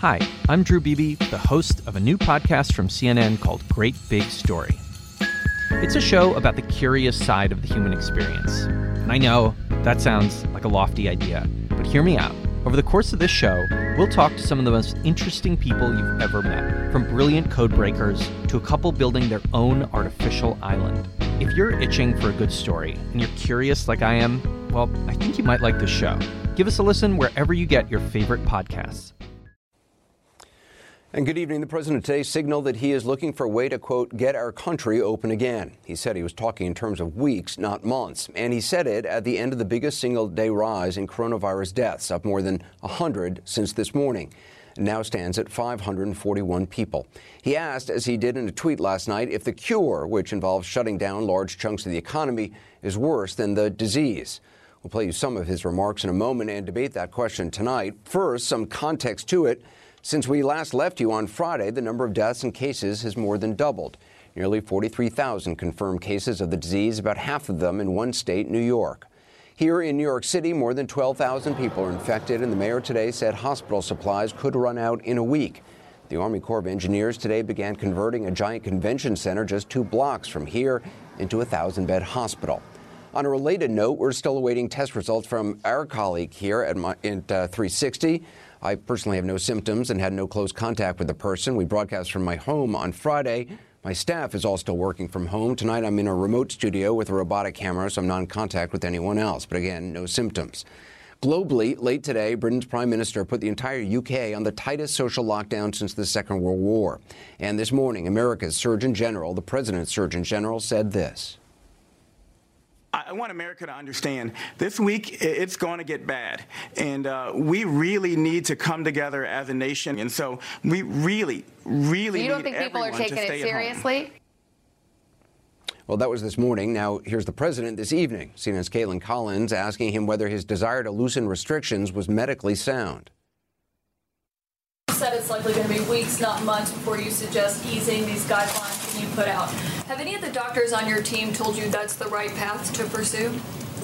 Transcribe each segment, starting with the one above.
Hi, I'm Drew Beebe, the host of a new podcast from CNN called Great Big Story. It's a show about the curious side of the human experience. And I know that sounds like a lofty idea, but hear me out. Over the course of this show, we'll talk to some of the most interesting people you've ever met, from brilliant code breakers to a couple building their own artificial island. If you're itching for a good story and you're curious like I am, well, I think you might like this show. Give us a listen wherever you get your favorite podcasts. And good evening. The president today signaled that he is looking for a way to, quote, get our country open again. He said he was talking in terms of weeks, not months. And he said it at the end of the biggest single day rise in coronavirus deaths, up more than 100 since this morning. now stands at 541 people. He asked, as he did in a tweet last night, if the cure, which involves shutting down large chunks of the economy, is worse than the disease. We'll play you some of his remarks in a moment and debate that question tonight. First, some context to it. Since we last left you on Friday, the number of deaths and cases has more than doubled. Nearly 43,000 confirmed cases of the disease, about half of them in one state, New York. Here in New York City, more than 12,000 people are infected, and the mayor today said hospital supplies could run out in a week. The Army Corps of Engineers today began converting a giant convention center just two blocks from here into a thousand bed hospital. On a related note, we're still awaiting test results from our colleague here at, my, at uh, 360. I personally have no symptoms and had no close contact with the person. We broadcast from my home on Friday. My staff is all still working from home. Tonight I'm in a remote studio with a robotic camera, so I'm not in contact with anyone else. But again, no symptoms. Globally, late today, Britain's Prime Minister put the entire UK on the tightest social lockdown since the Second World War. And this morning, America's Surgeon General, the President's Surgeon General, said this. I want America to understand this week it's going to get bad, and uh, we really need to come together as a nation. And so we really, really. You don't think people are taking it seriously? Well, that was this morning. Now, here's the president this evening. CNN's Kaitlan Collins asking him whether his desire to loosen restrictions was medically sound said it's likely going to be weeks, not months, before you suggest easing these guidelines that you put out. Have any of the doctors on your team told you that's the right path to pursue?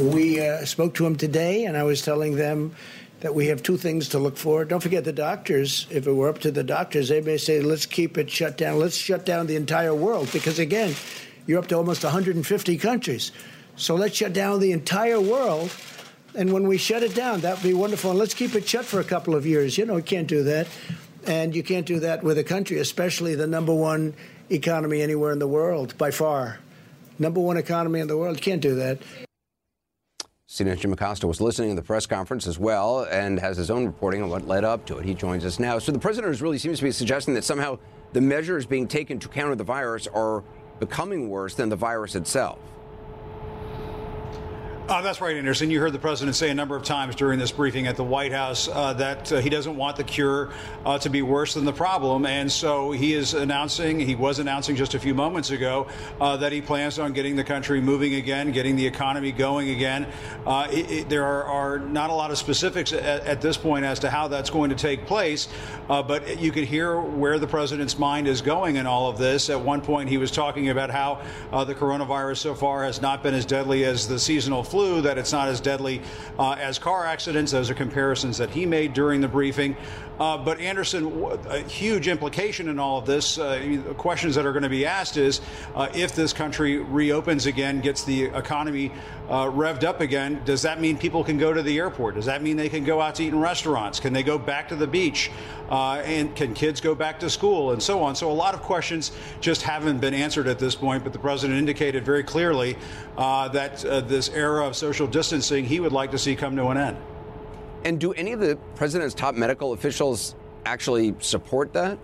We uh, spoke to them today, and I was telling them that we have two things to look for. Don't forget the doctors. If it were up to the doctors, they may say, let's keep it shut down. Let's shut down the entire world. Because again, you're up to almost 150 countries. So let's shut down the entire world. And when we shut it down, that would be wonderful. And let's keep it shut for a couple of years. You know, we can't do that. And you can't do that with a country, especially the number one economy anywhere in the world by far. Number one economy in the world. Can't do that. CNN's Jim Acosta was listening to the press conference as well and has his own reporting on what led up to it. He joins us now. So the president really seems to be suggesting that somehow the measures being taken to counter the virus are becoming worse than the virus itself. Uh, that's right, Anderson. You heard the president say a number of times during this briefing at the White House uh, that uh, he doesn't want the cure uh, to be worse than the problem. And so he is announcing, he was announcing just a few moments ago, uh, that he plans on getting the country moving again, getting the economy going again. Uh, it, it, there are, are, not a lot of specifics at, at, this point as to how that's going to take place, but you could hear where the president's mind is going in all of this. At one point, he was talking about how the coronavirus so far has not been as deadly as the seasonal flu, that it's not as deadly uh, as car accidents. Those are comparisons that he made during the briefing. Uh, but Anderson, a huge implication in all of this, uh, questions that are going to be asked is uh, if this country reopens again, gets the economy uh, revved up again, does that mean people can go to the airport? Does that mean they can go out to eat in restaurants? Can they go back to the beach? Uh, and can kids go back to school and so on? So a lot of questions just haven't been answered at this point, but the president indicated very clearly uh, that this era of social distancing he would like to see come to an end. And do any of the president's top medical officials actually support that?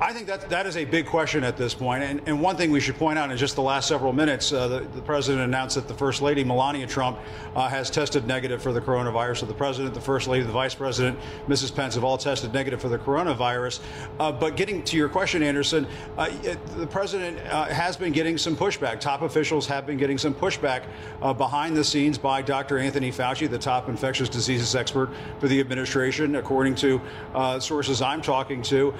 I think that that is a big question at this point. And, and one thing we should point out in just the last several minutes, uh, the, the, president announced that the First Lady, Melania Trump, uh, has tested negative for the coronavirus. So the president, the First Lady, the Vice President, Mrs. Pence have all tested negative for the coronavirus. Uh, but getting to your question, Anderson, uh, the president uh, has been getting some pushback. Top officials have been getting some pushback uh, behind the scenes by Dr. Anthony Fauci, the top infectious diseases expert for the administration. According to sources I'm talking to,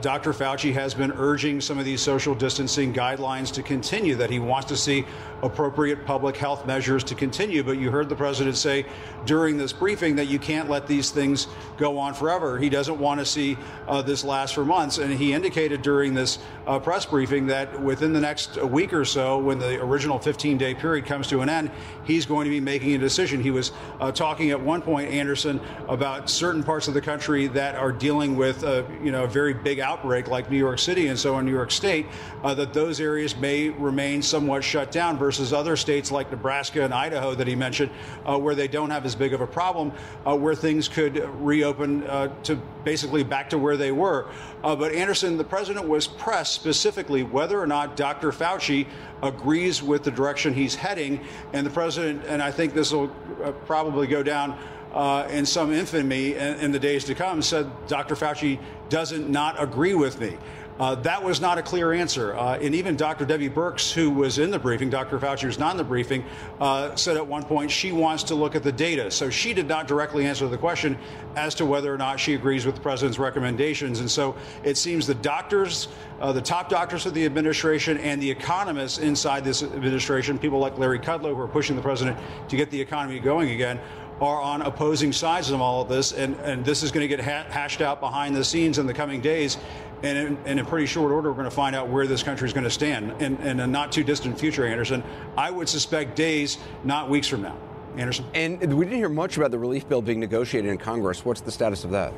Dr. Fauci has been urging some of these social distancing guidelines to continue, that he wants to see appropriate public health measures to continue. But you heard the president say during this briefing that you can't let these things go on forever. He doesn't want to see uh, this last for months. And he indicated during this uh, press briefing that within the next week or so, when the original 15 day period comes to an end, he's going to be making a decision. He was uh, talking at one point, Anderson, about certain parts of the country that are dealing with, uh, you know, a very big outbreak like New York City and so in New York State, uh, that those areas may remain somewhat shut down versus other states like Nebraska and Idaho that he mentioned, uh, where they don't have as big of a problem, uh, where things could reopen uh, to basically back to where they were. but Anderson, the president was pressed specifically whether or not Dr. Fauci agrees with the direction he's heading, and the president, and I think this will probably go down uh, in some infamy in, in, the days to come, said Dr. Fauci doesn't not agree with me. Uh, that was not a clear answer. Uh, and even Dr. Debbie Birx, who was in the briefing, Dr. Fauci was not in the briefing, uh, said at one point she wants to look at the data. So she did not directly answer the question as to whether or not she agrees with the president's recommendations. And so it seems the doctors, uh, the top doctors of the administration, and the economists inside this administration, people like Larry Kudlow, who are pushing the president to get the economy going again, are on opposing sides of all of this, and, and this is going to get ha- hashed out behind the scenes in the coming days. And in, in, a pretty short order, we're going to find out where this country is going to stand in, in a not too distant future, Anderson. I would suspect days, not weeks from now. Anderson. And we didn't hear much about the relief bill being negotiated in Congress. What's the status of that?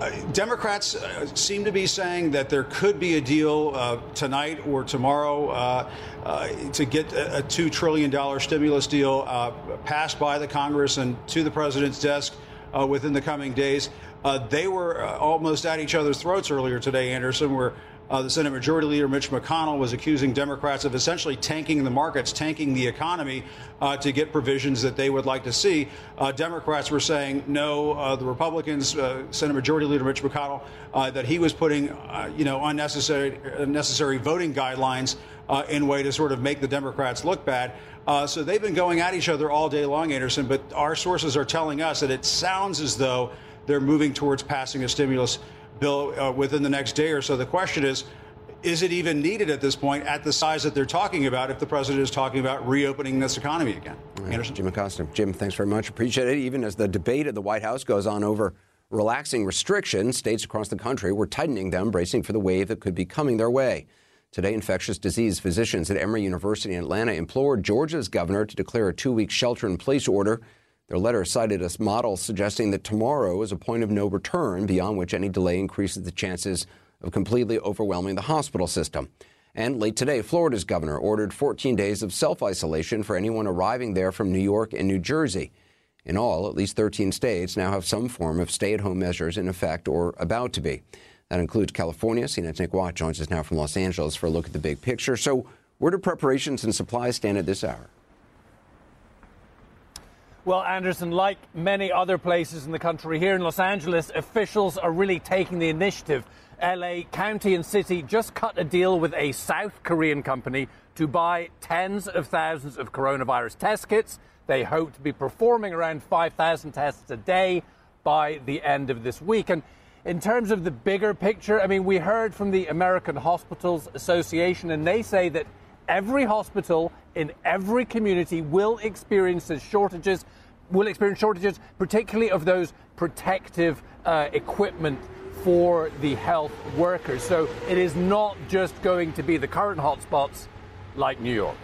Uh, Democrats uh, seem to be saying that there could be a deal uh, tonight or tomorrow uh, uh to get a, a $2 trillion stimulus deal uh, passed by the Congress and to the president's desk within the coming days. They were almost at each other's throats earlier today, Anderson, where uh, the Senate Majority Leader Mitch McConnell was accusing Democrats of essentially tanking the markets, tanking the economy uh, to get provisions that they would like to see. Uh, Democrats were saying no. Uh, the Republicans, uh, Senate Majority Leader Mitch McConnell, uh, that he was putting, you know, unnecessary, unnecessary voting guidelines in way to sort of make the Democrats look bad. so they've been going at each other all day long, Anderson. But our sources are telling us that it sounds as though they're moving towards passing a stimulus bill uh, within the next day or so. The question is, is it even needed at this point at the size that they're talking about if the president is talking about reopening this economy again? Right. Anderson? Jim Acosta. Jim, thanks very much. Appreciate it. Even as the debate at the White House goes on over relaxing restrictions, states across the country were tightening them, bracing for the wave that could be coming their way. Today, infectious disease physicians at Emory University in Atlanta implored Georgia's governor to declare a two week shelter in place order their letter cited a model suggesting that tomorrow is a point of no return beyond which any delay increases the chances of completely overwhelming the hospital system. And late today, Florida's governor ordered 14 days of self isolation for anyone arriving there from New York and New Jersey. In all, at least 13 states now have some form of stay at home measures in effect or about to be. That includes California. CNN's Nick Watt joins us now from Los Angeles for a look at the big picture. So, where do preparations and supplies stand at this hour? Well, Anderson, like many other places in the country, here in Los Angeles, officials are really taking the initiative. LA County and City just cut a deal with a South Korean company to buy tens of thousands of coronavirus test kits. They hope to be performing around 5,000 tests a day by the end of this week. And in terms of the bigger picture, I mean, we heard from the American Hospitals Association, and they say that every hospital in every community will experience shortages will experience shortages, particularly of those protective uh, equipment for the health workers. So it is not just going to be the current hotspots like New York.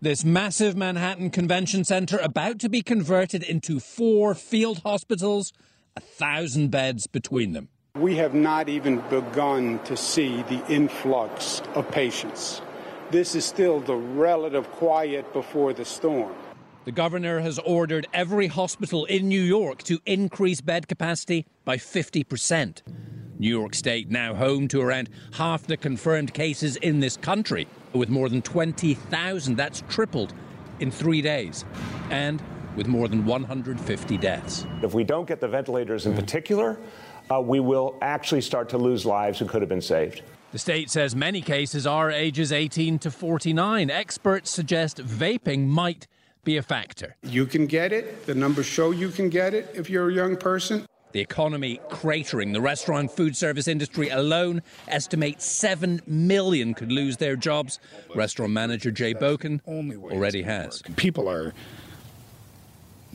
This massive Manhattan Convention Center about to be converted into four field hospitals, a thousand beds between them. We have not even begun to see the influx of patients. This is still the relative quiet before the storm. The governor has ordered every hospital in New York to increase bed capacity by 50%. New York State now home to around half the confirmed cases in this country, with more than 20,000. That's tripled in three days. And with more than 150 deaths. If we don't get the ventilators in particular, uh, we will actually start to lose lives who could have been saved. The state says many cases are ages 18 to 49. Experts suggest vaping might be a factor. You can get it. The numbers show you can get it if you're a young person. The economy cratering. The restaurant food service industry alone estimates 7 million could lose their jobs. Restaurant manager Jay Boken already has. People are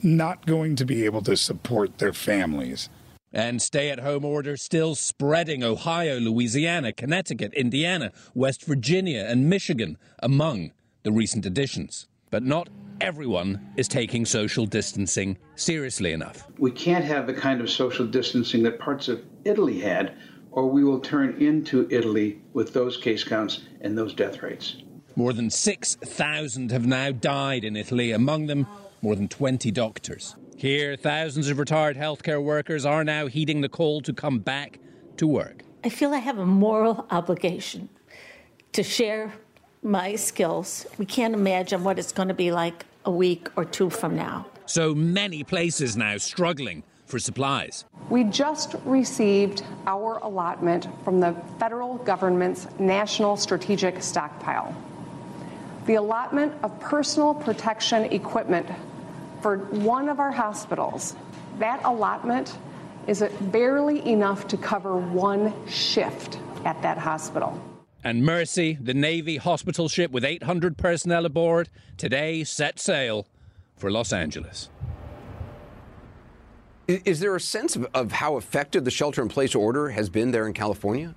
not going to be able to support their families. And stay at home orders still spreading. Ohio, Louisiana, Connecticut, Indiana, West Virginia, and Michigan among the recent additions. But not everyone is taking social distancing seriously enough. We can't have the kind of social distancing that parts of Italy had, or we will turn into Italy with those case counts and those death rates. More than 6,000 have now died in Italy, among them more than 20 doctors. Here, thousands of retired healthcare workers are now heeding the call to come back to work. I feel I have a moral obligation to share my skills. We can't imagine what it's going to be like a week or two from now. So many places now struggling for supplies. We just received our allotment from the federal government's National Strategic Stockpile. The allotment of personal protection equipment for one of our hospitals, that allotment is barely enough to cover one shift at that hospital. And Mercy, the Navy hospital ship with 800 personnel aboard, today set sail for Los Angeles. Is there a sense of, of how effective the shelter in place order has been there in California?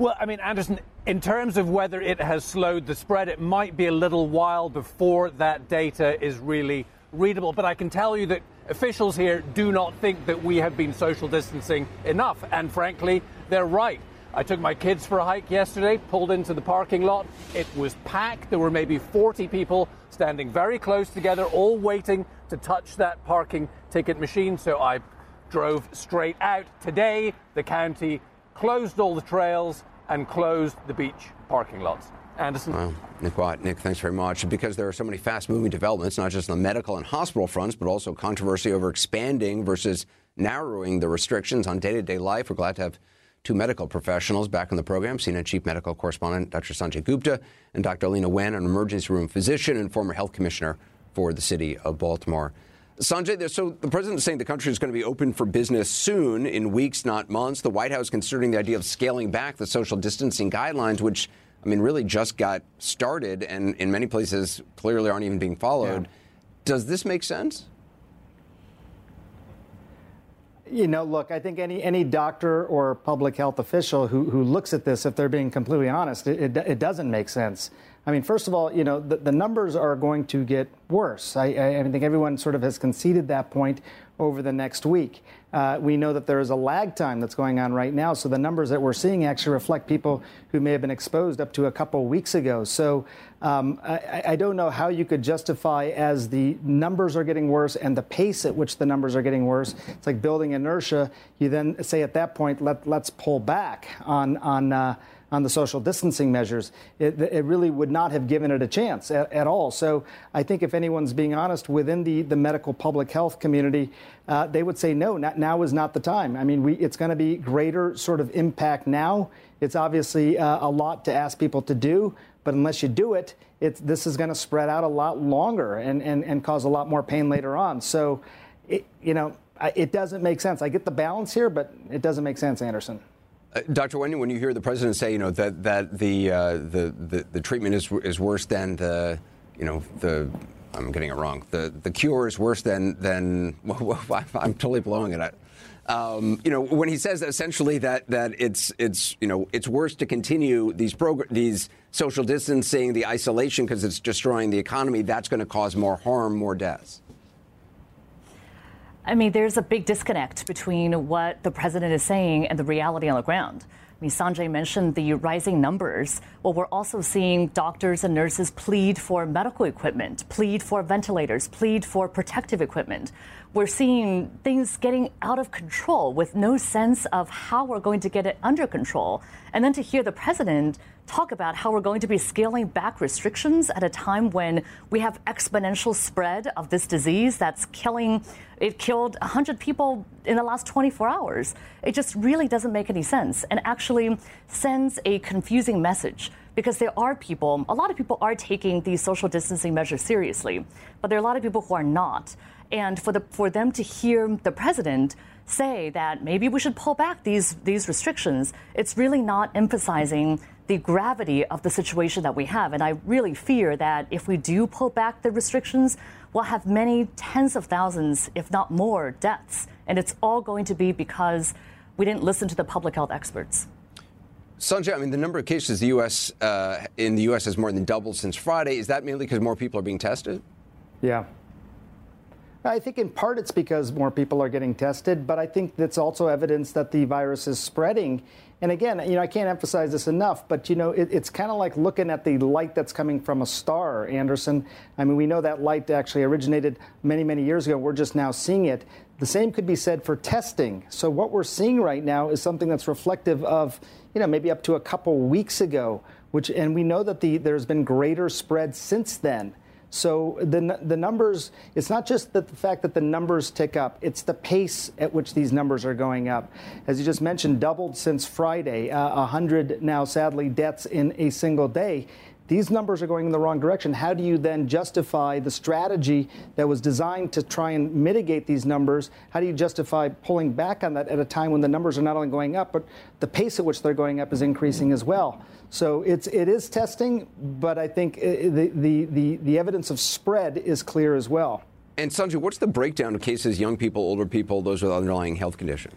Well, I mean, Anderson, in terms of whether it has slowed the spread, it might be a little while before that data is really readable. But I can tell you that officials here do not think that we have been social distancing enough. And frankly, they're right. I took my kids for a hike yesterday, pulled into the parking lot. It was packed. There were maybe 40 people standing very close together, all waiting to touch that parking ticket machine. So I drove straight out. Today, the county closed all the trails and closed the beach parking lots. Anderson. Nick Watt. Nick, thanks very much. Because there are so many fast moving developments, not just on the medical and hospital fronts, but also controversy over expanding versus narrowing the restrictions on day to day life. We're glad to have two medical professionals back on the program CNN Chief Medical Correspondent Dr. Sanjay Gupta and Dr. Leana Wen, an emergency room physician and former health commissioner for the city of Baltimore. Sanjay, so the president is saying the country is going to be open for business soon, in weeks, not months. The White House considering the idea of scaling back the social distancing guidelines, which, I mean, really just got started and in many places clearly aren't even being followed. Yeah. Does this make sense? You know, look, I think any, any doctor or public health official who, who looks at this, if they're being completely honest, it, it, it doesn't make sense. I mean, first of all, you know, the, the numbers are going to get worse. I, I, think everyone sort of has conceded that point over the next week. Uh, we know that there is a lag time that's going on right now, so the numbers that we're seeing actually reflect people who may have been exposed up to a couple weeks ago. So um, I, I, don't know how you could justify as the numbers are getting worse and the pace at which the numbers are getting worse. It's like building inertia. You then say at that point, let, let's pull back on on. Uh, on the social distancing measures, it, it really would not have given it a chance at, at, all. So I think if anyone's being honest within the, the medical public health community, uh, they would say no, not, now is not the time. I mean, we, it's going to be greater sort of impact now. It's obviously uh, a lot to ask people to do, but unless you do it, this is going to spread out a lot longer and, and, and cause a lot more pain later on. So, it, you know, it doesn't make sense. I get the balance here, but it doesn't make sense, Anderson. Uh, Dr. Wendy, when you hear the president say, you know, that that the uh, the, the, the treatment is is worse than the, you know, the I'm getting it wrong. The the cure is worse than than well, I'm totally blowing it. Um, you know, when he says essentially that that it's it's you know it's worse to continue these progr- these social distancing, the isolation because it's destroying the economy. That's going to cause more harm, more deaths. I mean, there's a big disconnect between what the president is saying and the reality on the ground. I mean, Sanjay mentioned the rising numbers. Well, we're also seeing doctors and nurses plead for medical equipment, plead for ventilators, plead for protective equipment. We're seeing things getting out of control with no sense of how we're going to get it under control. And then to hear the president talk about how we're going to be scaling back restrictions at a time when we have exponential spread of this disease that's killing it killed 100 people in the last 24 hours. It just really doesn't make any sense and actually sends a confusing message because there are people, a lot of people are taking these social distancing measures seriously, but there are a lot of people who are not. And for, the, for them to hear the president say that maybe we should pull back these, these restrictions, it's really not emphasizing the gravity of the situation that we have. And I really fear that if we do pull back the restrictions, we'll have many tens of thousands, if not more, deaths. And it's all going to be because we didn't listen to the public health experts. Sanjay, I mean, the number of cases the U.S. Uh, in the U.S. has more than doubled since Friday. Is that mainly because more people are being tested? Yeah. I think in part it's because more people are getting tested, but I think that's also evidence that the virus is spreading. And again, you know, I can't emphasize this enough, but you know, it, it's kind of like looking at the light that's coming from a star, Anderson. I mean, we know that light actually originated many, many years ago. We're just now seeing it. The same could be said for testing. So what we're seeing right now is something that's reflective of, you know, maybe up to a couple weeks ago, which, and we know that the there's been greater spread since then. So the, the numbers, it's not just that the fact that the numbers tick up, it's the pace at which these numbers are going up. As you just mentioned, doubled since Friday, uh, 100 now, sadly, deaths in a single day these numbers are going in the wrong direction. How do you then justify the strategy that was designed to try and mitigate these numbers? How do you justify pulling back on that at a time when the numbers are not only going up, but the pace at which they're going up is increasing as well? So it's it is testing, but I think uh, the the the, the evidence of spread is clear as well. And Sanjay, what's the breakdown of cases, young people, older people, those with underlying health conditions?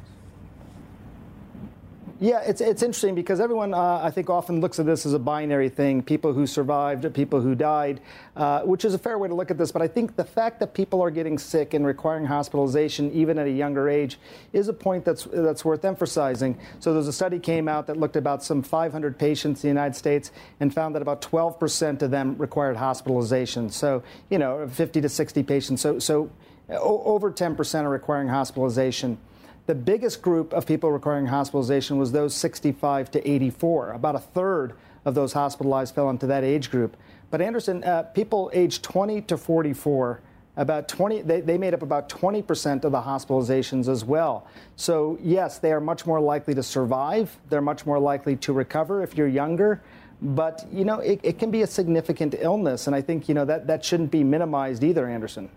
Yeah, it's, it's interesting because everyone, uh, I think, often looks at this as a binary thing people who survived, people who died, uh, which is a fair way to look at this. But I think the fact that people are getting sick and requiring hospitalization even at a younger age is a point that's, that's worth emphasizing. So there's a study came out that looked at about some 500 patients in the United States and found that about 12% of them required hospitalization. So, you know, 50 to 60 patients. So, so over 10% are requiring hospitalization. The biggest group of people requiring hospitalization was those 65 to 84. About a third of those hospitalized fell into that age group. But Anderson, uh, people aged 20 to 44, about 20, they, they made up about 20% of the hospitalizations as well. So, yes, they are much more likely to survive. They're much more likely to recover if you're younger. But, you know, it, it can be a significant illness. And I think, you know, that, that shouldn't be minimized either, Anderson.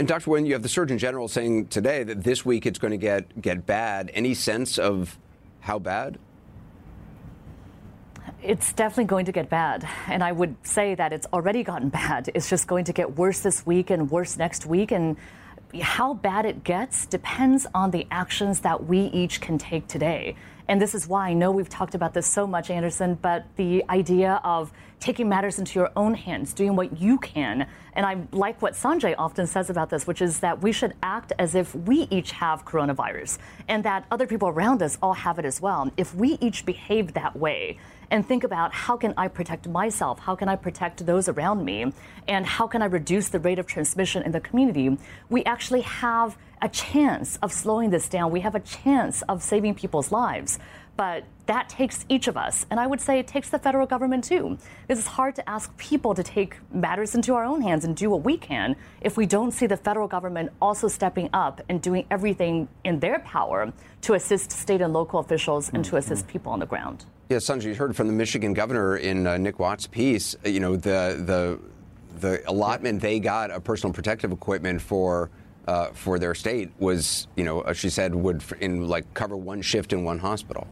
And Dr. Wen, you have the Surgeon General saying today that this week it's going to get get bad. Any sense of how bad? It's definitely going to get bad. And I would say that it's already gotten bad. It's just going to get worse this week and worse next week. And how bad it gets depends on the actions that we each can take today. And this is why I know we've talked about this so much, Anderson, but the idea of taking matters into your own hands, doing what you can. And I like what Sanjay often says about this, which is that we should act as if we each have coronavirus and that other people around us all have it as well. If we each behave that way, and think about how can I protect myself? How can I protect those around me? And how can I reduce the rate of transmission in the community? We actually have a chance of slowing this down. We have a chance of saving people's lives. But that takes each of us. And I would say it takes the federal government too. It's hard to ask people to take matters into our own hands and do what we can if we don't see the federal government also stepping up and doing everything in their power to assist state and local officials and to assist people on the ground. Yeah, Sanjay, you heard from the Michigan governor in uh, Nick Watt's piece. Uh, you know, the the the allotment they got of personal protective equipment for uh, for their state was, you know, uh, she said would in like cover one shift in one hospital.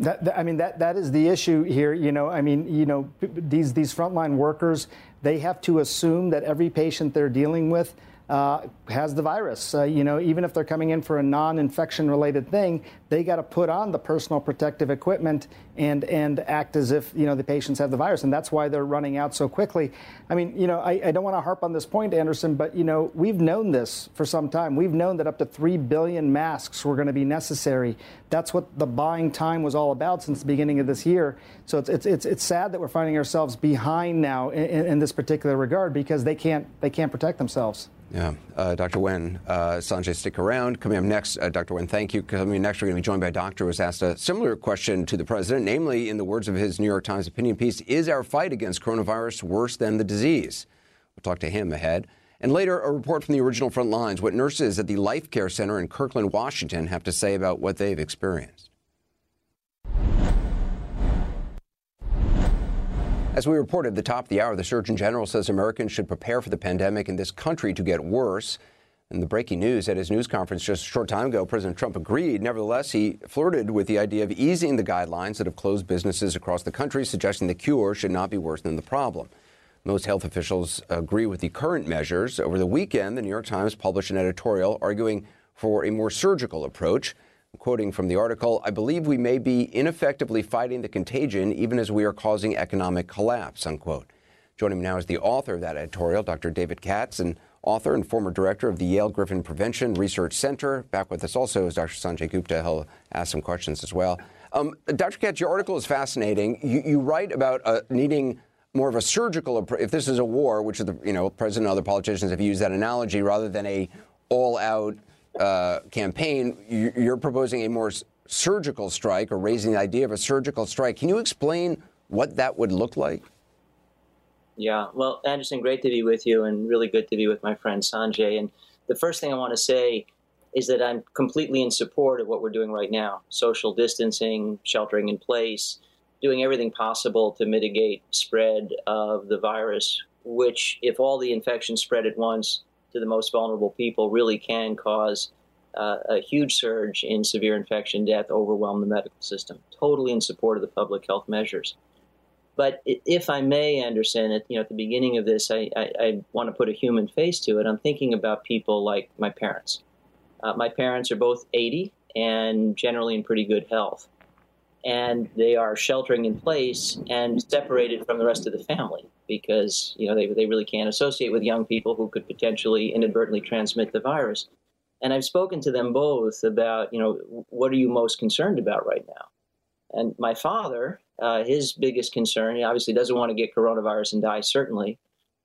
That, that, I mean, that, that is the issue here. You know, I mean, you know, these, these frontline workers, they have to assume that every patient they're dealing with uh, has the virus. Uh, you know, even if they're coming in for a non-infection related thing, they got to put on the personal protective equipment and and act as if you know the patients have the virus, and that's why they're running out so quickly. I mean, you know, I, I don't want to harp on this point, Anderson, but you know, we've known this for some time. We've known that up to three billion masks were going to be necessary. That's what the buying time was all about since the beginning of this year. So it's it's it's, it's sad that we're finding ourselves behind now in, in this particular regard because they can't they can't protect themselves. Yeah, uh, Dr. Wen, uh, Sanjay, stick around. Coming up next, uh, Dr. Wen, thank you. Coming next, we're going to be joined by a doctor who was asked a similar question to the president, namely, in the words of his New York Times opinion piece, is our fight against coronavirus worse than the disease? We'll talk to him ahead. And later, a report from the original front lines, what nurses at the Life Care Center in Kirkland, Washington have to say about what they've experienced. As we reported at the top of the hour, the Surgeon General says Americans should prepare for the pandemic in this country to get worse. And the breaking news at his news conference just a short time ago, President Trump agreed. Nevertheless, he flirted with the idea of easing the guidelines that have closed businesses across the country, suggesting the cure should not be worse than the problem. Most health officials agree with the current measures. Over the weekend, the New York Times published an editorial arguing for a more surgical approach. Quoting from the article, I believe we may be ineffectively fighting the contagion even as we are causing economic collapse, unquote. Joining me now is the author of that editorial, Dr. David Katz, and author and former director of the Yale Griffin Prevention Research Center. Back with us also is Dr. Sanjay Gupta. He'll ask some questions as well. Um, Dr. Katz, your article is fascinating. You, you write about uh, needing more of a surgical approach. If this is a war, which the you know president and other politicians have used that analogy, rather than a all-out uh, campaign, you're proposing a more surgical strike or raising the idea of a surgical strike. Can you explain what that would look like? Yeah, well, Anderson, great to be with you and really good to be with my friend Sanjay. And the first thing I want to say is that I'm completely in support of what we're doing right now social distancing, sheltering in place, doing everything possible to mitigate spread of the virus, which, if all the infections spread at once, to the most vulnerable people really can cause uh, a huge surge in severe infection death, overwhelm the medical system. Totally in support of the public health measures. But if I may, Anderson, at, you know, at the beginning of this, I, I, I want to put a human face to it. I'm thinking about people like my parents. Uh, my parents are both 80 and generally in pretty good health. And they are sheltering in place and separated from the rest of the family because you know they, they really can't associate with young people who could potentially inadvertently transmit the virus. And I've spoken to them both about you know what are you most concerned about right now. And my father, uh, his biggest concern, he obviously doesn't want to get coronavirus and die, certainly.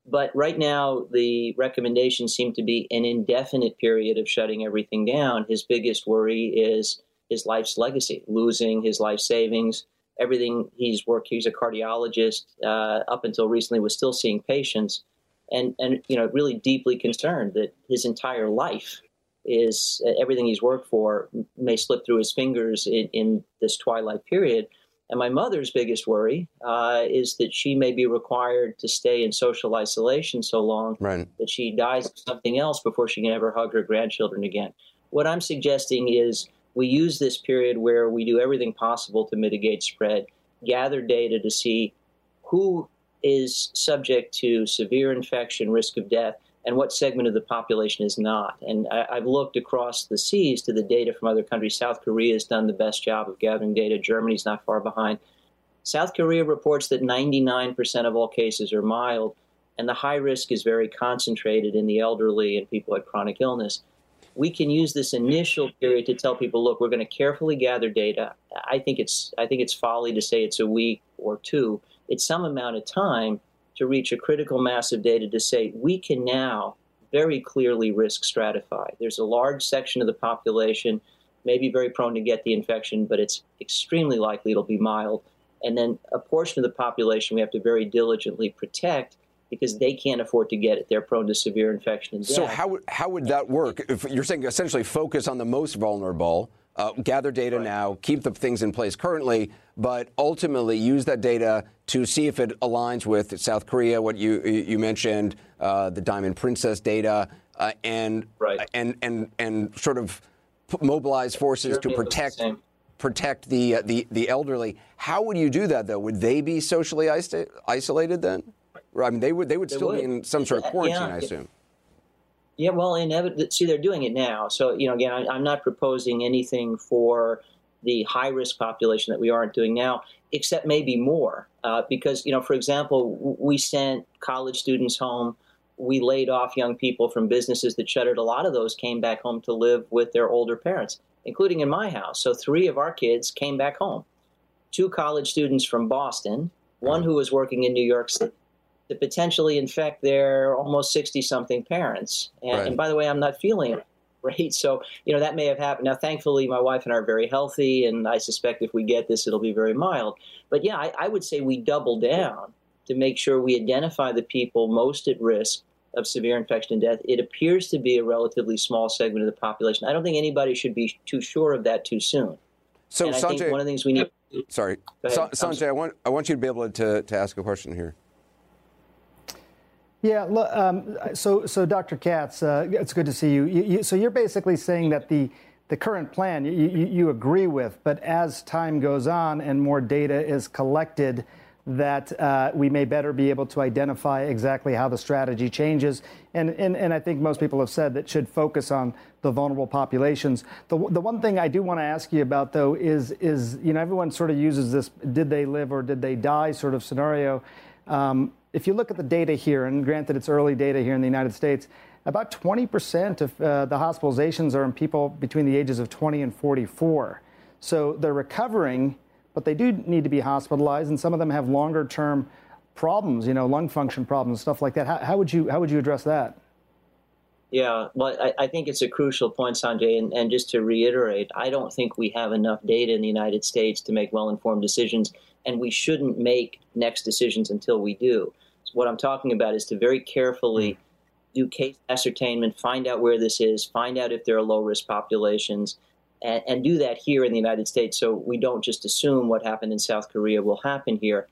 But right now, the recommendations seem to be an indefinite period of shutting everything down. His biggest worry is his life's legacy, losing his life savings, everything he's worked. He's a cardiologist. Uh, up until recently, was still seeing patients, and and you know really deeply concerned that his entire life is uh, everything he's worked for may slip through his fingers in, in this twilight period. And my mother's biggest worry uh, is that she may be required to stay in social isolation so long right. that she dies of something else before she can ever hug her grandchildren again. What I'm suggesting is we use this period where we do everything possible to mitigate spread, gather data to see who is subject to severe infection, risk of death, and what segment of the population is not. And I, have looked across the seas to the data from other countries. South Korea has done the best job of gathering data. Germany's not far behind. South Korea reports that 99% of all cases are mild, and the high risk is very concentrated in the elderly and people with chronic illness we can use this initial period to tell people, look, we're going to carefully gather data. I think it's I think it's folly to say it's a week or two. It's some amount of time to reach a critical mass of data to say we can now very clearly risk stratify. There's a large section of the population maybe very prone to get the infection, but it's extremely likely it'll be mild. And then a portion of the population we have to very diligently protect because they can't afford to get it. They're prone to severe infection and death. So how how would that work? If you're saying essentially focus on the most vulnerable, uh, gather data right. now, keep the things in place currently, but ultimately use that data to see if it aligns with South Korea, what you you mentioned, uh, the Diamond Princess data, uh, and right. and and and sort of mobilize forces to protect protect the, uh, the the elderly. How would you do that though? Would they be socially isolated then? I mean, they would they would they still would. be in some sort of quarantine, yeah, I assume. Yeah, well, inevitably, see, they're doing it now. So, you know, again, I, am not proposing anything for the high risk population that we aren't doing now, except maybe more. Uh, because, you know, for example, we sent college students home. We laid off young people from businesses that shuttered. A lot of those came back home to live with their older parents, including in my house. So, three of our kids came back home. Two college students from Boston, one who was working in New York City to potentially infect their almost 60 something parents. And, right. and, by the way, I'm not feeling it. Right. So, you know, that may have happened. Now, thankfully, my wife and I are very healthy, and I suspect if we get this, it'll be very mild. But yeah, I, I would say we double down to make sure we identify the people most at risk of severe infection and death. It appears to be a relatively small segment of the population. I don't think anybody should be too sure of that too soon. So, Sanjay, think one of the things we need Sorry, Sa- Sanjay, I want I want you to be able to to ask a question here. Yeah, um, so so Dr. Katz, uh, it's good to see you. You, you. So you're basically saying that the the current plan you, you, you, agree with, but as time goes on and more data is collected, that uh, we may better be able to identify exactly how the strategy changes. And, and, and I think most people have said that should focus on the vulnerable populations. The, the one thing I do want to ask you about, though, is, is you know, everyone sort of uses this did they live or did they die sort of scenario. Um, if you look at the data here, and granted it's early data here in the United States, about 20% of uh, the hospitalizations are in people between the ages of 20 and 44. So they're recovering, but they do need to be hospitalized, and some of them have longer term problems, you know, lung function problems, stuff like that. How, how would you how would you address that? Yeah, well, I, I, think it's a crucial point, Sanjay. And, and, just to reiterate, I don't think we have enough data in the United States to make well informed decisions, and we shouldn't make next decisions until we do. So what I'm talking about is to very carefully do case ascertainment, find out where this is, find out if there are low risk populations, and, and do that here in the United States so we don't just assume what happened in South Korea will happen here.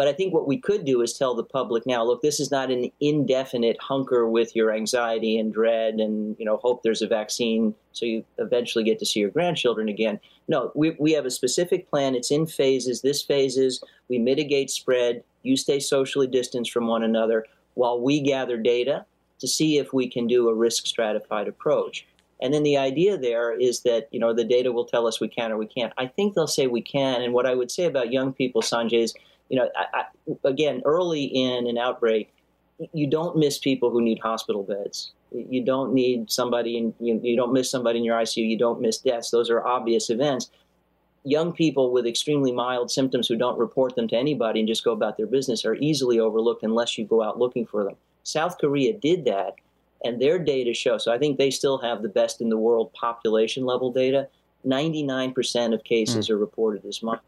But I think what we could do is tell the public now, look, this is not an indefinite hunker with your anxiety and dread and, you know, hope there's a vaccine so you eventually get to see your grandchildren again. No, we, we have a specific plan. It's in phases. This phase is we mitigate spread. You stay socially distanced from one another while we gather data to see if we can do a risk stratified approach. And then the idea there is that, you know, the data will tell us we can or we can't. I think they'll say we can. And what I would say about young people, Sanjay, is, you know, I, I, again, early in an outbreak, you don't miss people who need hospital beds. You don't need somebody, in, you, you don't miss somebody in your ICU. You don't miss deaths. Those are obvious events. Young people with extremely mild symptoms who don't report them to anybody and just go about their business are easily overlooked unless you go out looking for them. South Korea did that, and their data show. So I think they still have the best in the world population level data. 99% of cases mm. are reported as mild.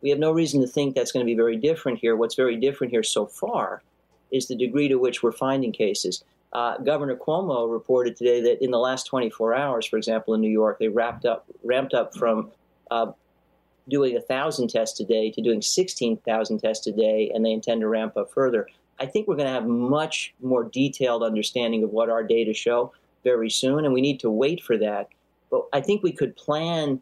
We have no reason to think that's going to be very different here. What's very different here so far is the degree to which we're finding cases. Uh, Governor Cuomo reported today that in the last 24 hours, for example, in New York, they wrapped up, ramped up from uh, doing 1,000 tests a day to doing 16,000 tests a day, and they intend to ramp up further. I think we're going to have much more detailed understanding of what our data show very soon, and we need to wait for that. But I think we could plan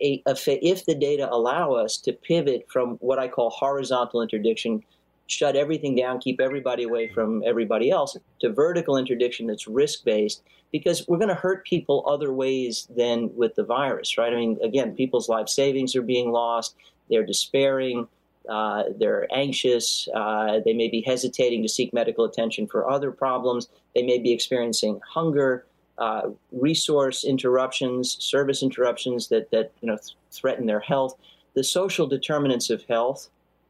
a, a if the data allow us to pivot from what I call horizontal interdiction, shut everything down, keep everybody away from everybody else, to vertical interdiction that's risk based, because we're going to hurt people other ways than with the virus, right? I mean, again, people's life savings are being lost, they're despairing. Uh, they're anxious. Uh, they may be hesitating to seek medical attention for other problems. They may be experiencing hunger, uh, resource interruptions, service interruptions that, that you know th- threaten their health. The social determinants of health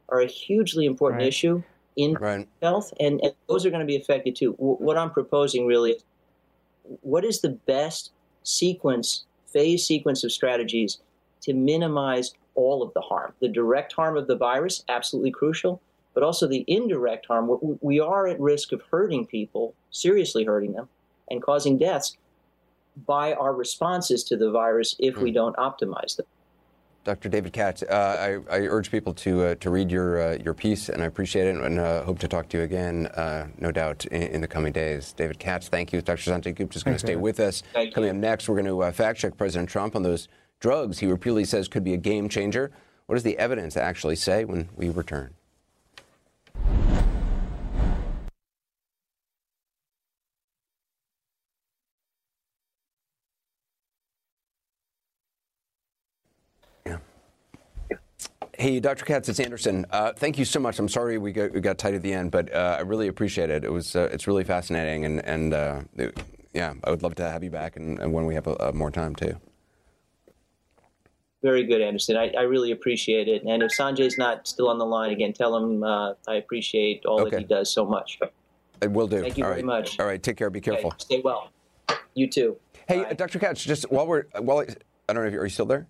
are a hugely important right. issue in right. health, and, and, those are going to be affected too. W- what I'm proposing really is what is the best sequence, phase sequence of strategies to minimize all of the harm. The direct harm of the virus, absolutely crucial, but also the indirect harm. We are at risk of hurting people, seriously hurting them, and causing deaths by our responses to the virus if we hmm. don't optimize them. Dr. David Katz, uh, I, I, urge people to uh, to read your uh, your piece, and I appreciate it, and uh, hope to talk to you again, uh, no doubt, in, in, the coming days. David Katz, thank you. Dr. Sanjay Gupta is going to stay with us. Thank Coming you. up next, we're going to uh, fact check President Trump on those drugs he repeatedly says could be a game changer. What does the evidence actually say when we return? Hey, Dr. Katz, it's Anderson. Uh, thank you so much. I'm sorry we got, we got tight at the end, but uh, I really appreciate it. It was uh, it's really fascinating, and and uh, it, yeah, I would love to have you back, and, and when we have a, more time too. Very good, Anderson. I, I, really appreciate it. And if Sanjay's not still on the line, again, tell him uh, I appreciate all okay. that he does so much. I will do. Thank you all very right. much. All right, take care. Be careful. Okay. Stay well. You too. Hey, Bye. Dr. Katz, just while we're while I don't know if you are you still there?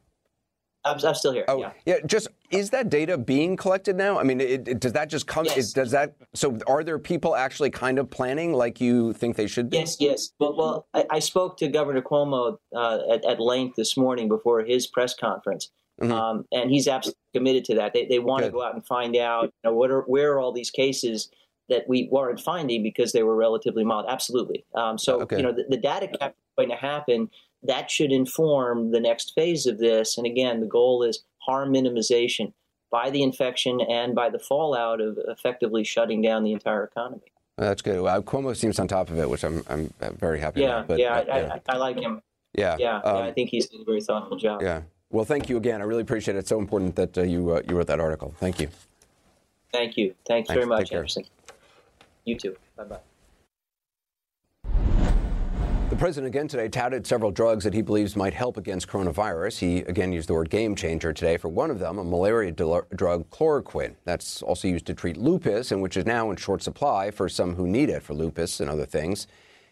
I'm, I'm still here. Oh, yeah. yeah. Just is that data being collected now? I mean, it, it, does that just come? Yes. It, does that? So, are there people actually kind of planning like you think they should be? Yes, yes. Well, well, I, I spoke to Governor Cuomo uh, at, at length this morning before his press conference, Mm-hmm. Um, and he's absolutely committed to that. They, they want Good. to go out and find out, you know, what are where are all these cases that we weren't finding because they were relatively mild. Absolutely. Um, so okay. you know, the, the data capture is going to happen. That should inform the next phase of this. And again, the goal is harm minimization by the infection and by the fallout of effectively shutting down the entire economy. That's good. Well, Cuomo seems on top of it, which I'm I'm very happy. Yeah, about, but, yeah, I, yeah. I, I, like him. Yeah, yeah, um, yeah, I think he's doing a very thoughtful job. Yeah. Well, thank you again. I really appreciate it. It's so important that uh, you uh, you wrote that article. Thank you. Thank you. Thanks, Thanks. very much, Anderson. You too. Bye bye. The president again today touted several drugs that he believes might help against coronavirus. He again used the word game changer today for one of them, a malaria drug, chloroquine. That's also used to treat lupus and which is now in short supply for some who need it for lupus and other things.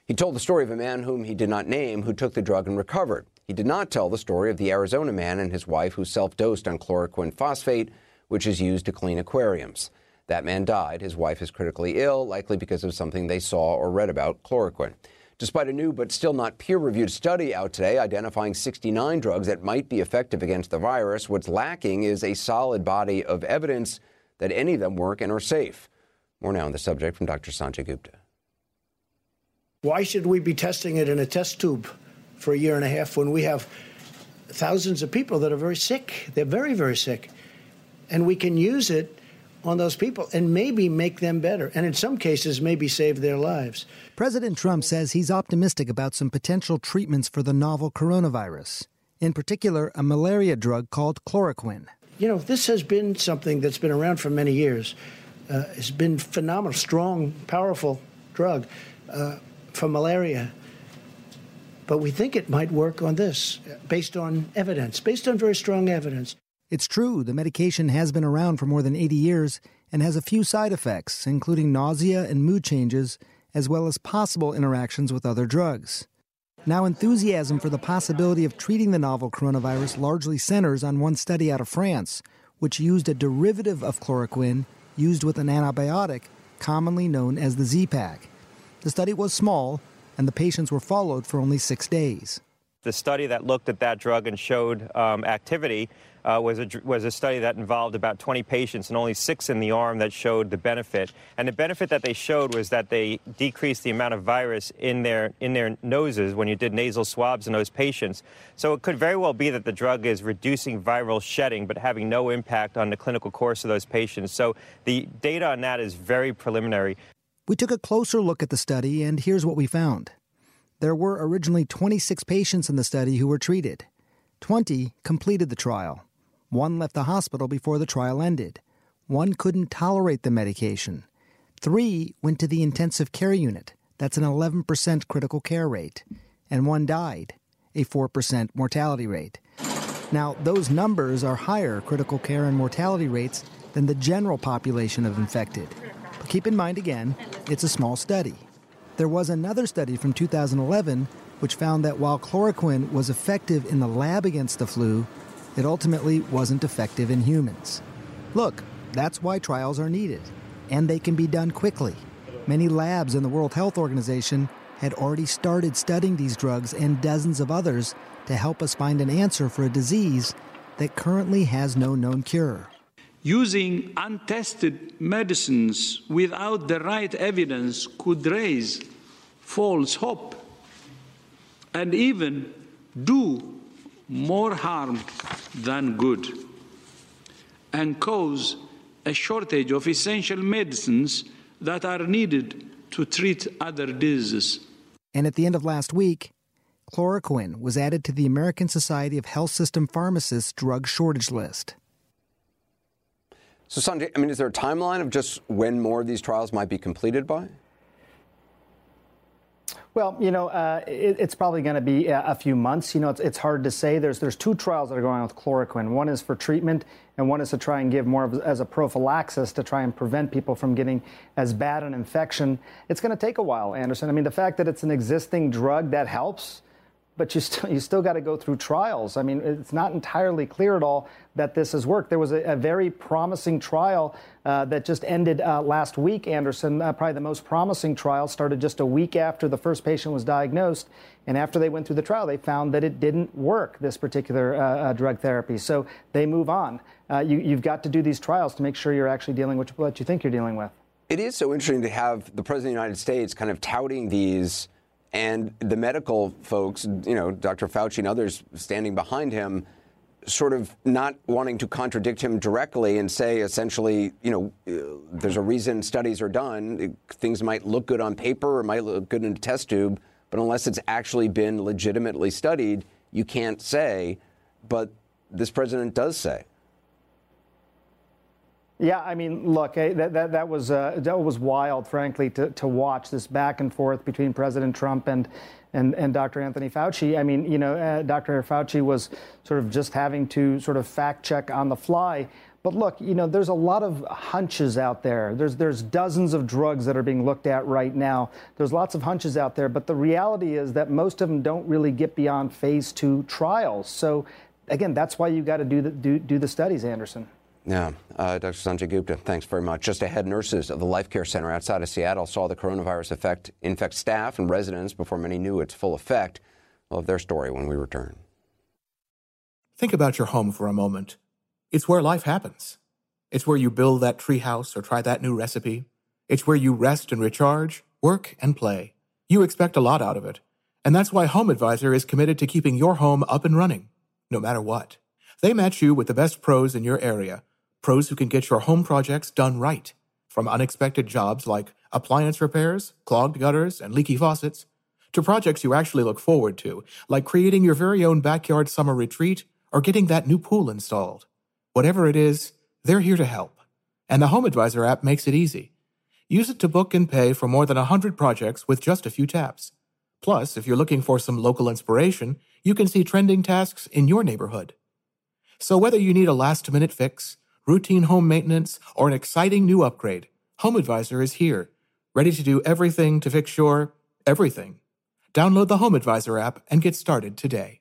He told the story of a man whom he did not name who took the drug and recovered. He did not tell the story of the Arizona man and his wife who self dosed on chloroquine phosphate, which is used to clean aquariums. That man died. His wife is critically ill, likely because of something they saw or read about chloroquine. Despite a new but still not peer reviewed study out today identifying 69 drugs that might be effective against the virus, what's lacking is a solid body of evidence that any of them work and are safe. More now on the subject from Dr. Sanjay Gupta. Why should we be testing it in a test tube for a year and a half when we have thousands of people that are very sick? They're very, very sick. And we can use it on those people and maybe make them better, and in some cases, maybe save their lives. President Trump says he's optimistic about some potential treatments for the novel coronavirus, in particular, a malaria drug called chloroquine. You know, this has been something that's been around for many years. Uh, it's been phenomenal, strong, powerful drug uh, for malaria. But we think it might work on this, based on evidence, based on very strong evidence. It's true, the medication has been around for more than 80 years and has a few side effects, including nausea and mood changes, as well as possible interactions with other drugs. Now, enthusiasm for the possibility of treating the novel coronavirus largely centers on one study out of France, which used a derivative of chloroquine used with an antibiotic commonly known as the Z-Pak. The study was small, and the patients were followed for only six days. The study that looked at that drug and showed um, activity uh, was, a, was a study that involved about 20 patients and only six in the arm that showed the benefit. And the benefit that they showed was that they decreased the amount of virus in their, in their noses when you did nasal swabs in those patients. So it could very well be that the drug is reducing viral shedding but having no impact on the clinical course of those patients. So the data on that is very preliminary. We took a closer look at the study, and here's what we found. There were originally 26 patients in the study who were treated. 20 completed the trial. One left the hospital before the trial ended. One couldn't tolerate the medication. Three went to the intensive care unit. That's an 11% critical care rate. And one died, a 4% mortality rate. Now, those numbers are higher critical care and mortality rates than the general population of infected. But keep in mind again, it's a small study. There was another study from 2011 which found that while chloroquine was effective in the lab against the flu, it ultimately wasn't effective in humans. Look, that's why trials are needed, and they can be done quickly. Many labs in the World Health Organization had already started studying these drugs and dozens of others to help us find an answer for a disease that currently has no known cure. Using untested medicines without the right evidence could raise false hope and even do more harm than good and cause a shortage of essential medicines that are needed to treat other diseases. And at the end of last week, chloroquine was added to the American Society of Health System Pharmacists drug shortage list. So, Sanjay, I mean, is there a timeline of just when more of these trials might be completed by? Well, you know, uh, it, it's probably going to be a, few months. You know, it's, it's, hard to say. There's there's two trials that are going on with chloroquine. One is for treatment, and one is to try and give more of as a prophylaxis to try and prevent people from getting as bad an infection. It's going to take a while, Anderson. I mean, the fact that it's an existing drug that helps. But you still you still got to go through trials. I mean, it's not entirely clear at all that this has worked. There was a, a very promising trial uh, that just ended uh, last week. Anderson, uh, probably the most promising trial, started just a week after the first patient was diagnosed, and after they went through the trial, they found that it didn't work. This particular uh, uh, drug therapy, so they move on. Uh, you, you've got to do these trials to make sure you're actually dealing with what you think you're dealing with. It is so interesting to have the president of the United States kind of touting these and the medical folks, you know, Dr. Fauci and others standing behind him, sort of not wanting to contradict him directly and say essentially, you know, there's a reason studies are done. Things might look good on paper or might look good in a test tube, but unless it's actually been legitimately studied, you can't say. But this president does say. Yeah, I mean, look, eh, that, that, that was uh, that was wild, frankly, to, to watch this back and forth between President Trump and and, and Dr. Anthony Fauci. I mean, you know, uh, Dr. Fauci was sort of just having to sort of fact check on the fly. But look, you know, there's a lot of hunches out there. There's there's dozens of drugs that are being looked at right now. There's lots of hunches out there, but the reality is that most of them don't really get beyond phase two trials. So again, that's why you got to do the do, do the studies, Anderson. Yeah, uh, Dr. Sanjay Gupta, thanks very much. Just ahead, nurses of the Life Care Center outside of Seattle saw the coronavirus effect infect staff and residents before many knew its full effect. We'll have their story when we return. Think about your home for a moment. It's where life happens. It's where you build that treehouse or try that new recipe. It's where you rest and recharge, work and play. You expect a lot out of it. And that's why HomeAdvisor is committed to keeping your home up and running, no matter what. They match you with the best pros in your area Pros who can get your home projects done right. From unexpected jobs like appliance repairs, clogged gutters, and leaky faucets, to projects you actually look forward to, like creating your very own backyard summer retreat or getting that new pool installed. Whatever it is, they're here to help. And the HomeAdvisor app makes it easy. Use it to book and pay for more than 100 projects with just a few taps. Plus, if you're looking for some local inspiration, you can see trending tasks in your neighborhood. So whether you need a last minute fix, routine home maintenance, or an exciting new upgrade, HomeAdvisor is here, ready to do everything to fix your everything. Download the HomeAdvisor app and get started today.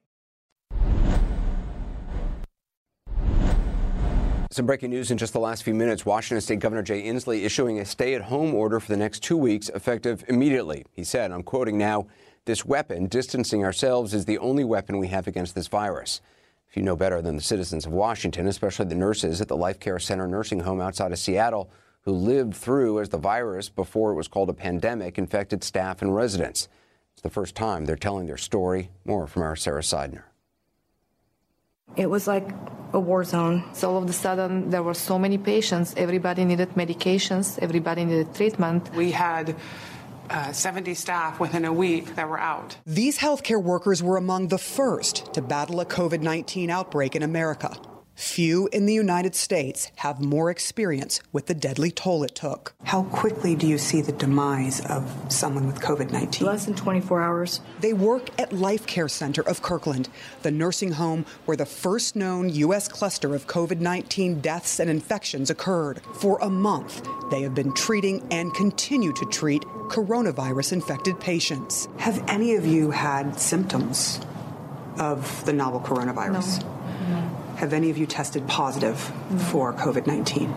Some breaking news in just the last few minutes. Washington State Governor Jay Inslee issuing a stay at home order for the next two weeks, effective immediately. He said, I'm quoting now, this weapon, distancing ourselves, is the only weapon we have against this virus. If you know better than the citizens of Washington, especially the nurses at the Life Care Center nursing home outside of Seattle, who lived through as the virus, before it was called a pandemic, infected staff and residents. It's the first time they're telling their story. More from our Sara Sidner. It was like a war zone. So all of a sudden, there were so many patients. Everybody needed medications. Everybody needed treatment. We had uh, 70 staff within a week that were out. These healthcare workers were among the first to battle a COVID 19 outbreak in America. Few in the United States have more experience with the deadly toll it took. How quickly do you see the demise of someone with COVID 19? Less than 24 hours. They work at Life Care Center of Kirkland, the nursing home where the first known U.S. cluster of COVID 19 deaths and infections occurred. For a month, they have been treating and continue to treat coronavirus infected patients. Have any of you had symptoms of the novel coronavirus? No. No. Have any of you tested positive for COVID 19?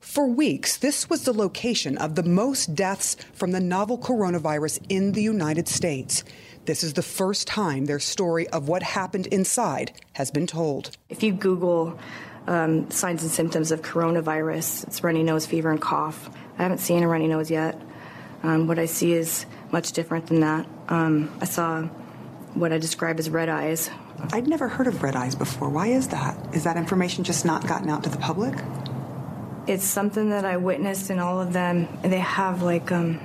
For weeks, this was the location of the most deaths from the novel coronavirus in the United States. This is the first time their story of what happened inside has been told. If you Google um, signs and symptoms of coronavirus, it's runny nose, fever, and cough. I haven't seen a runny nose yet. Um, what I see is much different than that. Um, I saw what I describe as red eyes, I'd never heard of red eyes before. Why is that? Is that information just not gotten out to the public? It's something that I witnessed in all of them. They have like um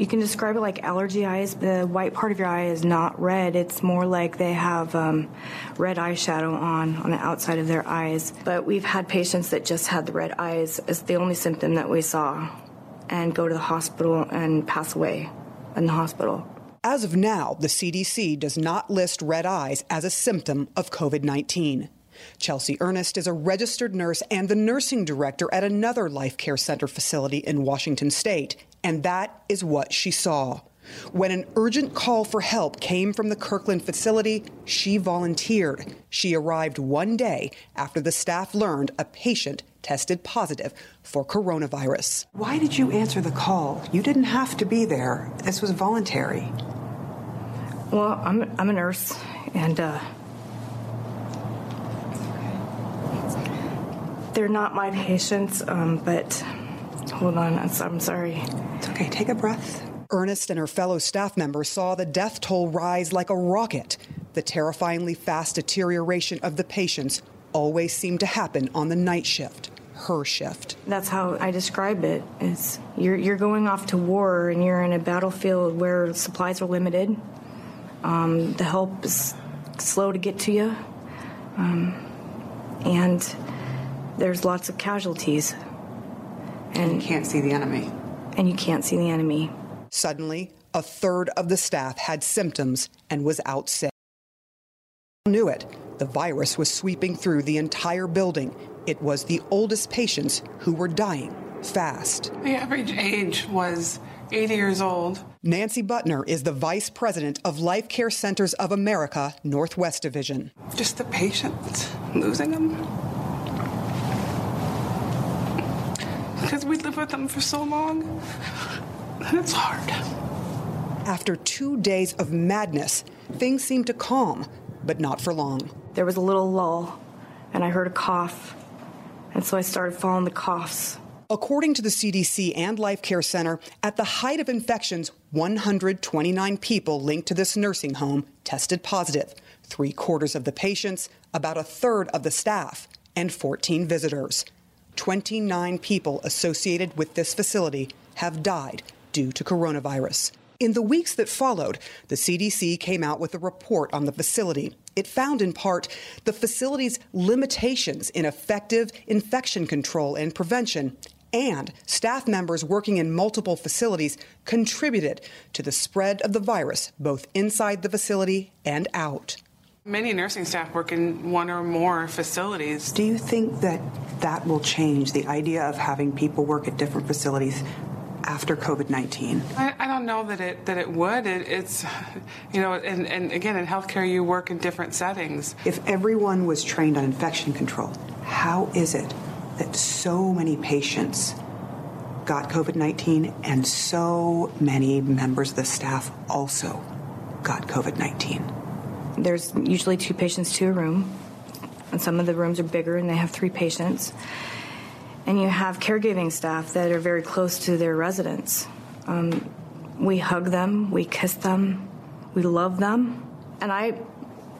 you can describe it like allergy eyes. The white part of your eye is not red. It's more like they have um, red eyeshadow on on the outside of their eyes. But we've had patients that just had the red eyes as the only symptom that we saw and go to the hospital and pass away in the hospital. As of now, the CDC does not list red eyes as a symptom of COVID 19. Chelsea Ernest is a registered nurse and the nursing director at another life care center facility in Washington state, and that is what she saw. When an urgent call for help came from the Kirkland facility, she volunteered. She arrived one day after the staff learned a patient tested positive for coronavirus. Why did you answer the call? You didn't have to be there. This was voluntary. Well, I'm, I'm a nurse, and uh, they're not my patients, um, but hold on, I'm sorry. It's okay, take a breath. Ernest and her fellow staff members saw the death toll rise like a rocket. The terrifyingly fast deterioration of the patients always seemed to happen on the night shift, her shift. That's how I describe it. It's you're you're going off to war and you're in a battlefield where supplies are limited. Um, the help is slow to get to you, um, and there's lots of casualties. And you can't see the enemy. And you can't see the enemy. Suddenly, a third of the staff had symptoms and was out sick. Knew it. The virus was sweeping through the entire building. It was the oldest patients who were dying fast. The average age was 80 years old. Nancy Butner is the vice president of Life Care Centers of America, Northwest Division. Just the patients, losing them. Because we live with them for so long. And it's hard. After two days of madness, things seemed to calm, but not for long. There was a little lull, and I heard a cough. And so I started following the coughs. According to the CDC and Life Care Center, at the height of infections, 129 people linked to this nursing home tested positive. Three quarters of the patients, about a third of the staff, and 14 visitors. 29 people associated with this facility have died due to coronavirus. In the weeks that followed, the CDC came out with a report on the facility. It found in part the facility's limitations in effective infection control and prevention, and staff members working in multiple facilities contributed to the spread of the virus both inside the facility and out. Many nursing staff work in one or more facilities. Do you think that that will change the idea of having people work at different facilities after COVID nineteen? I, I, don't know that it that it would. It, it's, you know, and, and again in healthcare you work in different settings. If everyone was trained on infection control, how is it that so many patients got COVID nineteen and so many members of the staff also got COVID nineteen? There's usually two patients to a room, and some of the rooms are bigger and they have three patients and you have caregiving staff that are very close to their residents. Um, we hug them, we kiss them, we love them, and I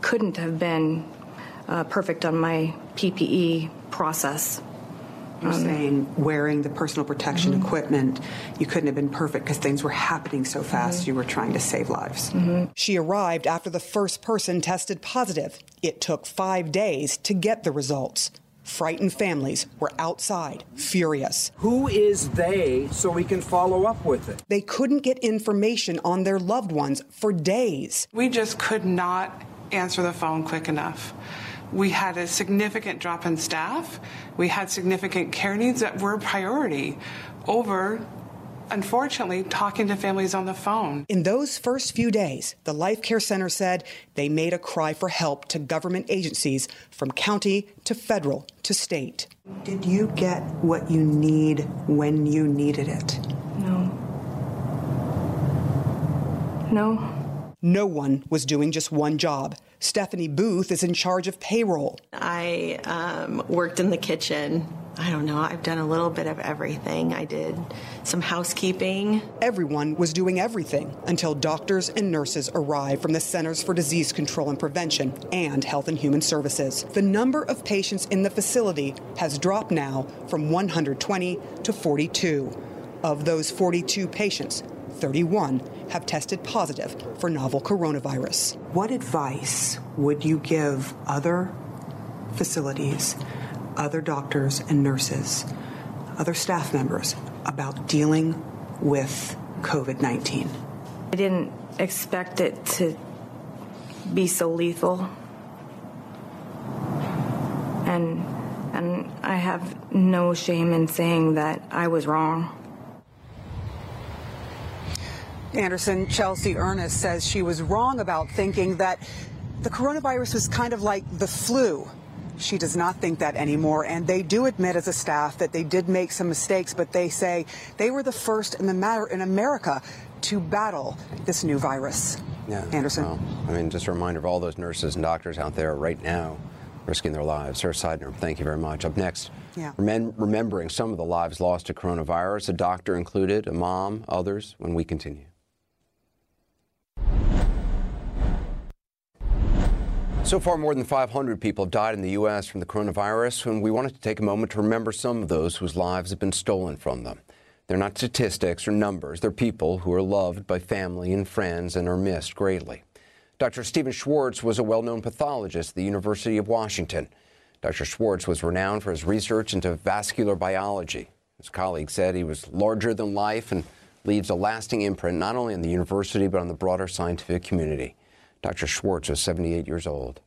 couldn't have been uh, perfect on my PPE process. You're um, saying wearing the personal protection mm-hmm. equipment, you couldn't have been perfect because things were happening so fast, mm-hmm. you were trying to save lives. Mm-hmm. She arrived after the first person tested positive. It took five days to get the results. Frightened families were outside, furious. Who is they so we can follow up with it? They couldn't get information on their loved ones for days. We just could not answer the phone quick enough. We had a significant drop in staff. We had significant care needs that were a priority over unfortunately, talking to families on the phone. In those first few days, the Life Care Center said they made a cry for help to government agencies from county to federal to state. Did you get what you need when you needed it? No. No. No one was doing just one job. Stephanie Booth is in charge of payroll. I um, worked in the kitchen I don't know, I've done a little bit of everything. I did some housekeeping. Everyone was doing everything until doctors and nurses arrived from the Centers for Disease Control and Prevention and Health and Human Services. The number of patients in the facility has dropped now from 120 to 42. Of those 42 patients, 31 have tested positive for novel coronavirus. What advice would you give other facilities other doctors and nurses, other staff members about dealing with COVID 19? I didn't expect it to be so lethal. And and I have no shame in saying that I was wrong. Anderson, Chelsea Ernest says she was wrong about thinking that the coronavirus was kind of like the flu. She does not think that anymore, and they do admit as a staff that they did make some mistakes, but they say they were the first in the matter in America to battle this new virus. Yeah. Anderson. Well, I mean, just a reminder of all those nurses and doctors out there right now risking their lives. Sara Sidner, thank you very much. Up next, Yeah. remem- remembering some of the lives lost to coronavirus, a doctor included, a mom, others, when we continue. So far, more than 500 people have died in the U.S. from the coronavirus, and we wanted to take a moment to remember some of those whose lives have been stolen from them. They're not statistics or numbers, they're people who are loved by family and friends and are missed greatly. Dr. Stephen Schwartz was a well known pathologist at the University of Washington. Dr. Schwartz was renowned for his research into vascular biology. His colleagues said he was larger than life and leaves a lasting imprint not only on the university but on the broader scientific community. Dr. Schwartz was 78 years old.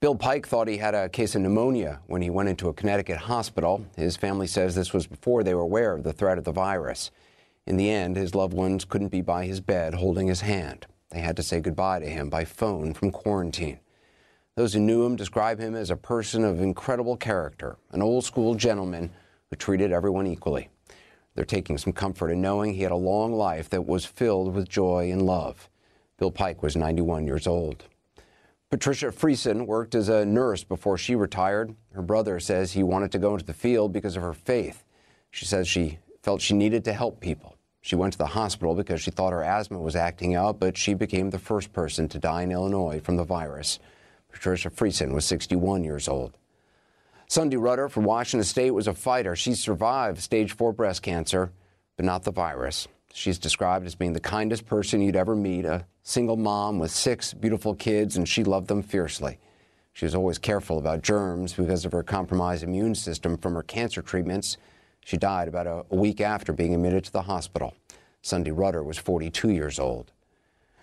Bill Pike thought he had a case of pneumonia when he went into a Connecticut hospital. His family says this was before they were aware of the threat of the virus. In the end, his loved ones couldn't be by his bed holding his hand. They had to say goodbye to him by phone from quarantine. Those who knew him describe him as a person of incredible character, an old school gentleman who treated everyone equally. They're taking some comfort in knowing he had a long life that was filled with joy and love. Bill Pike was 91 years old. Patricia Frieson worked as a nurse before she retired. Her brother says he wanted to go into the field because of her faith. She says she felt she needed to help people. She went to the hospital because she thought her asthma was acting out, but she became the first person to die in Illinois from the virus. Patricia Frieson was 61 years old. Sundee Rutter from Washington State was a fighter. She survived stage four breast cancer, but not the virus. She's described as being the kindest person you'd ever meet, a single mom with six beautiful kids, and she loved them fiercely. She was always careful about germs because of her compromised immune system from her cancer treatments. She died about a, week after being admitted to the hospital. Sundee Rutter was 42 years old.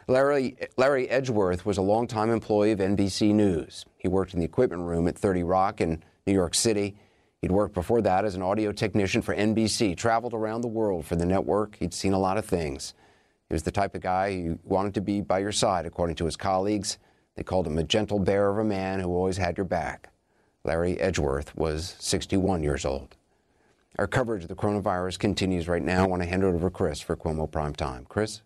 Larry, Larry Edgeworth was a longtime employee of NBC News. He worked in the equipment room at 30 Rock in New York City. He'd worked before that as an audio technician for NBC, traveled around the world for the network. He'd seen a lot of things. He was the type of guy who wanted to be by your side, according to his colleagues. They called him a gentle bear of a man who always had your back. Larry Edgeworth was 61 years old. Our coverage of the coronavirus continues right now. I want to hand it over to Chris for Cuomo Prime Time. Chris?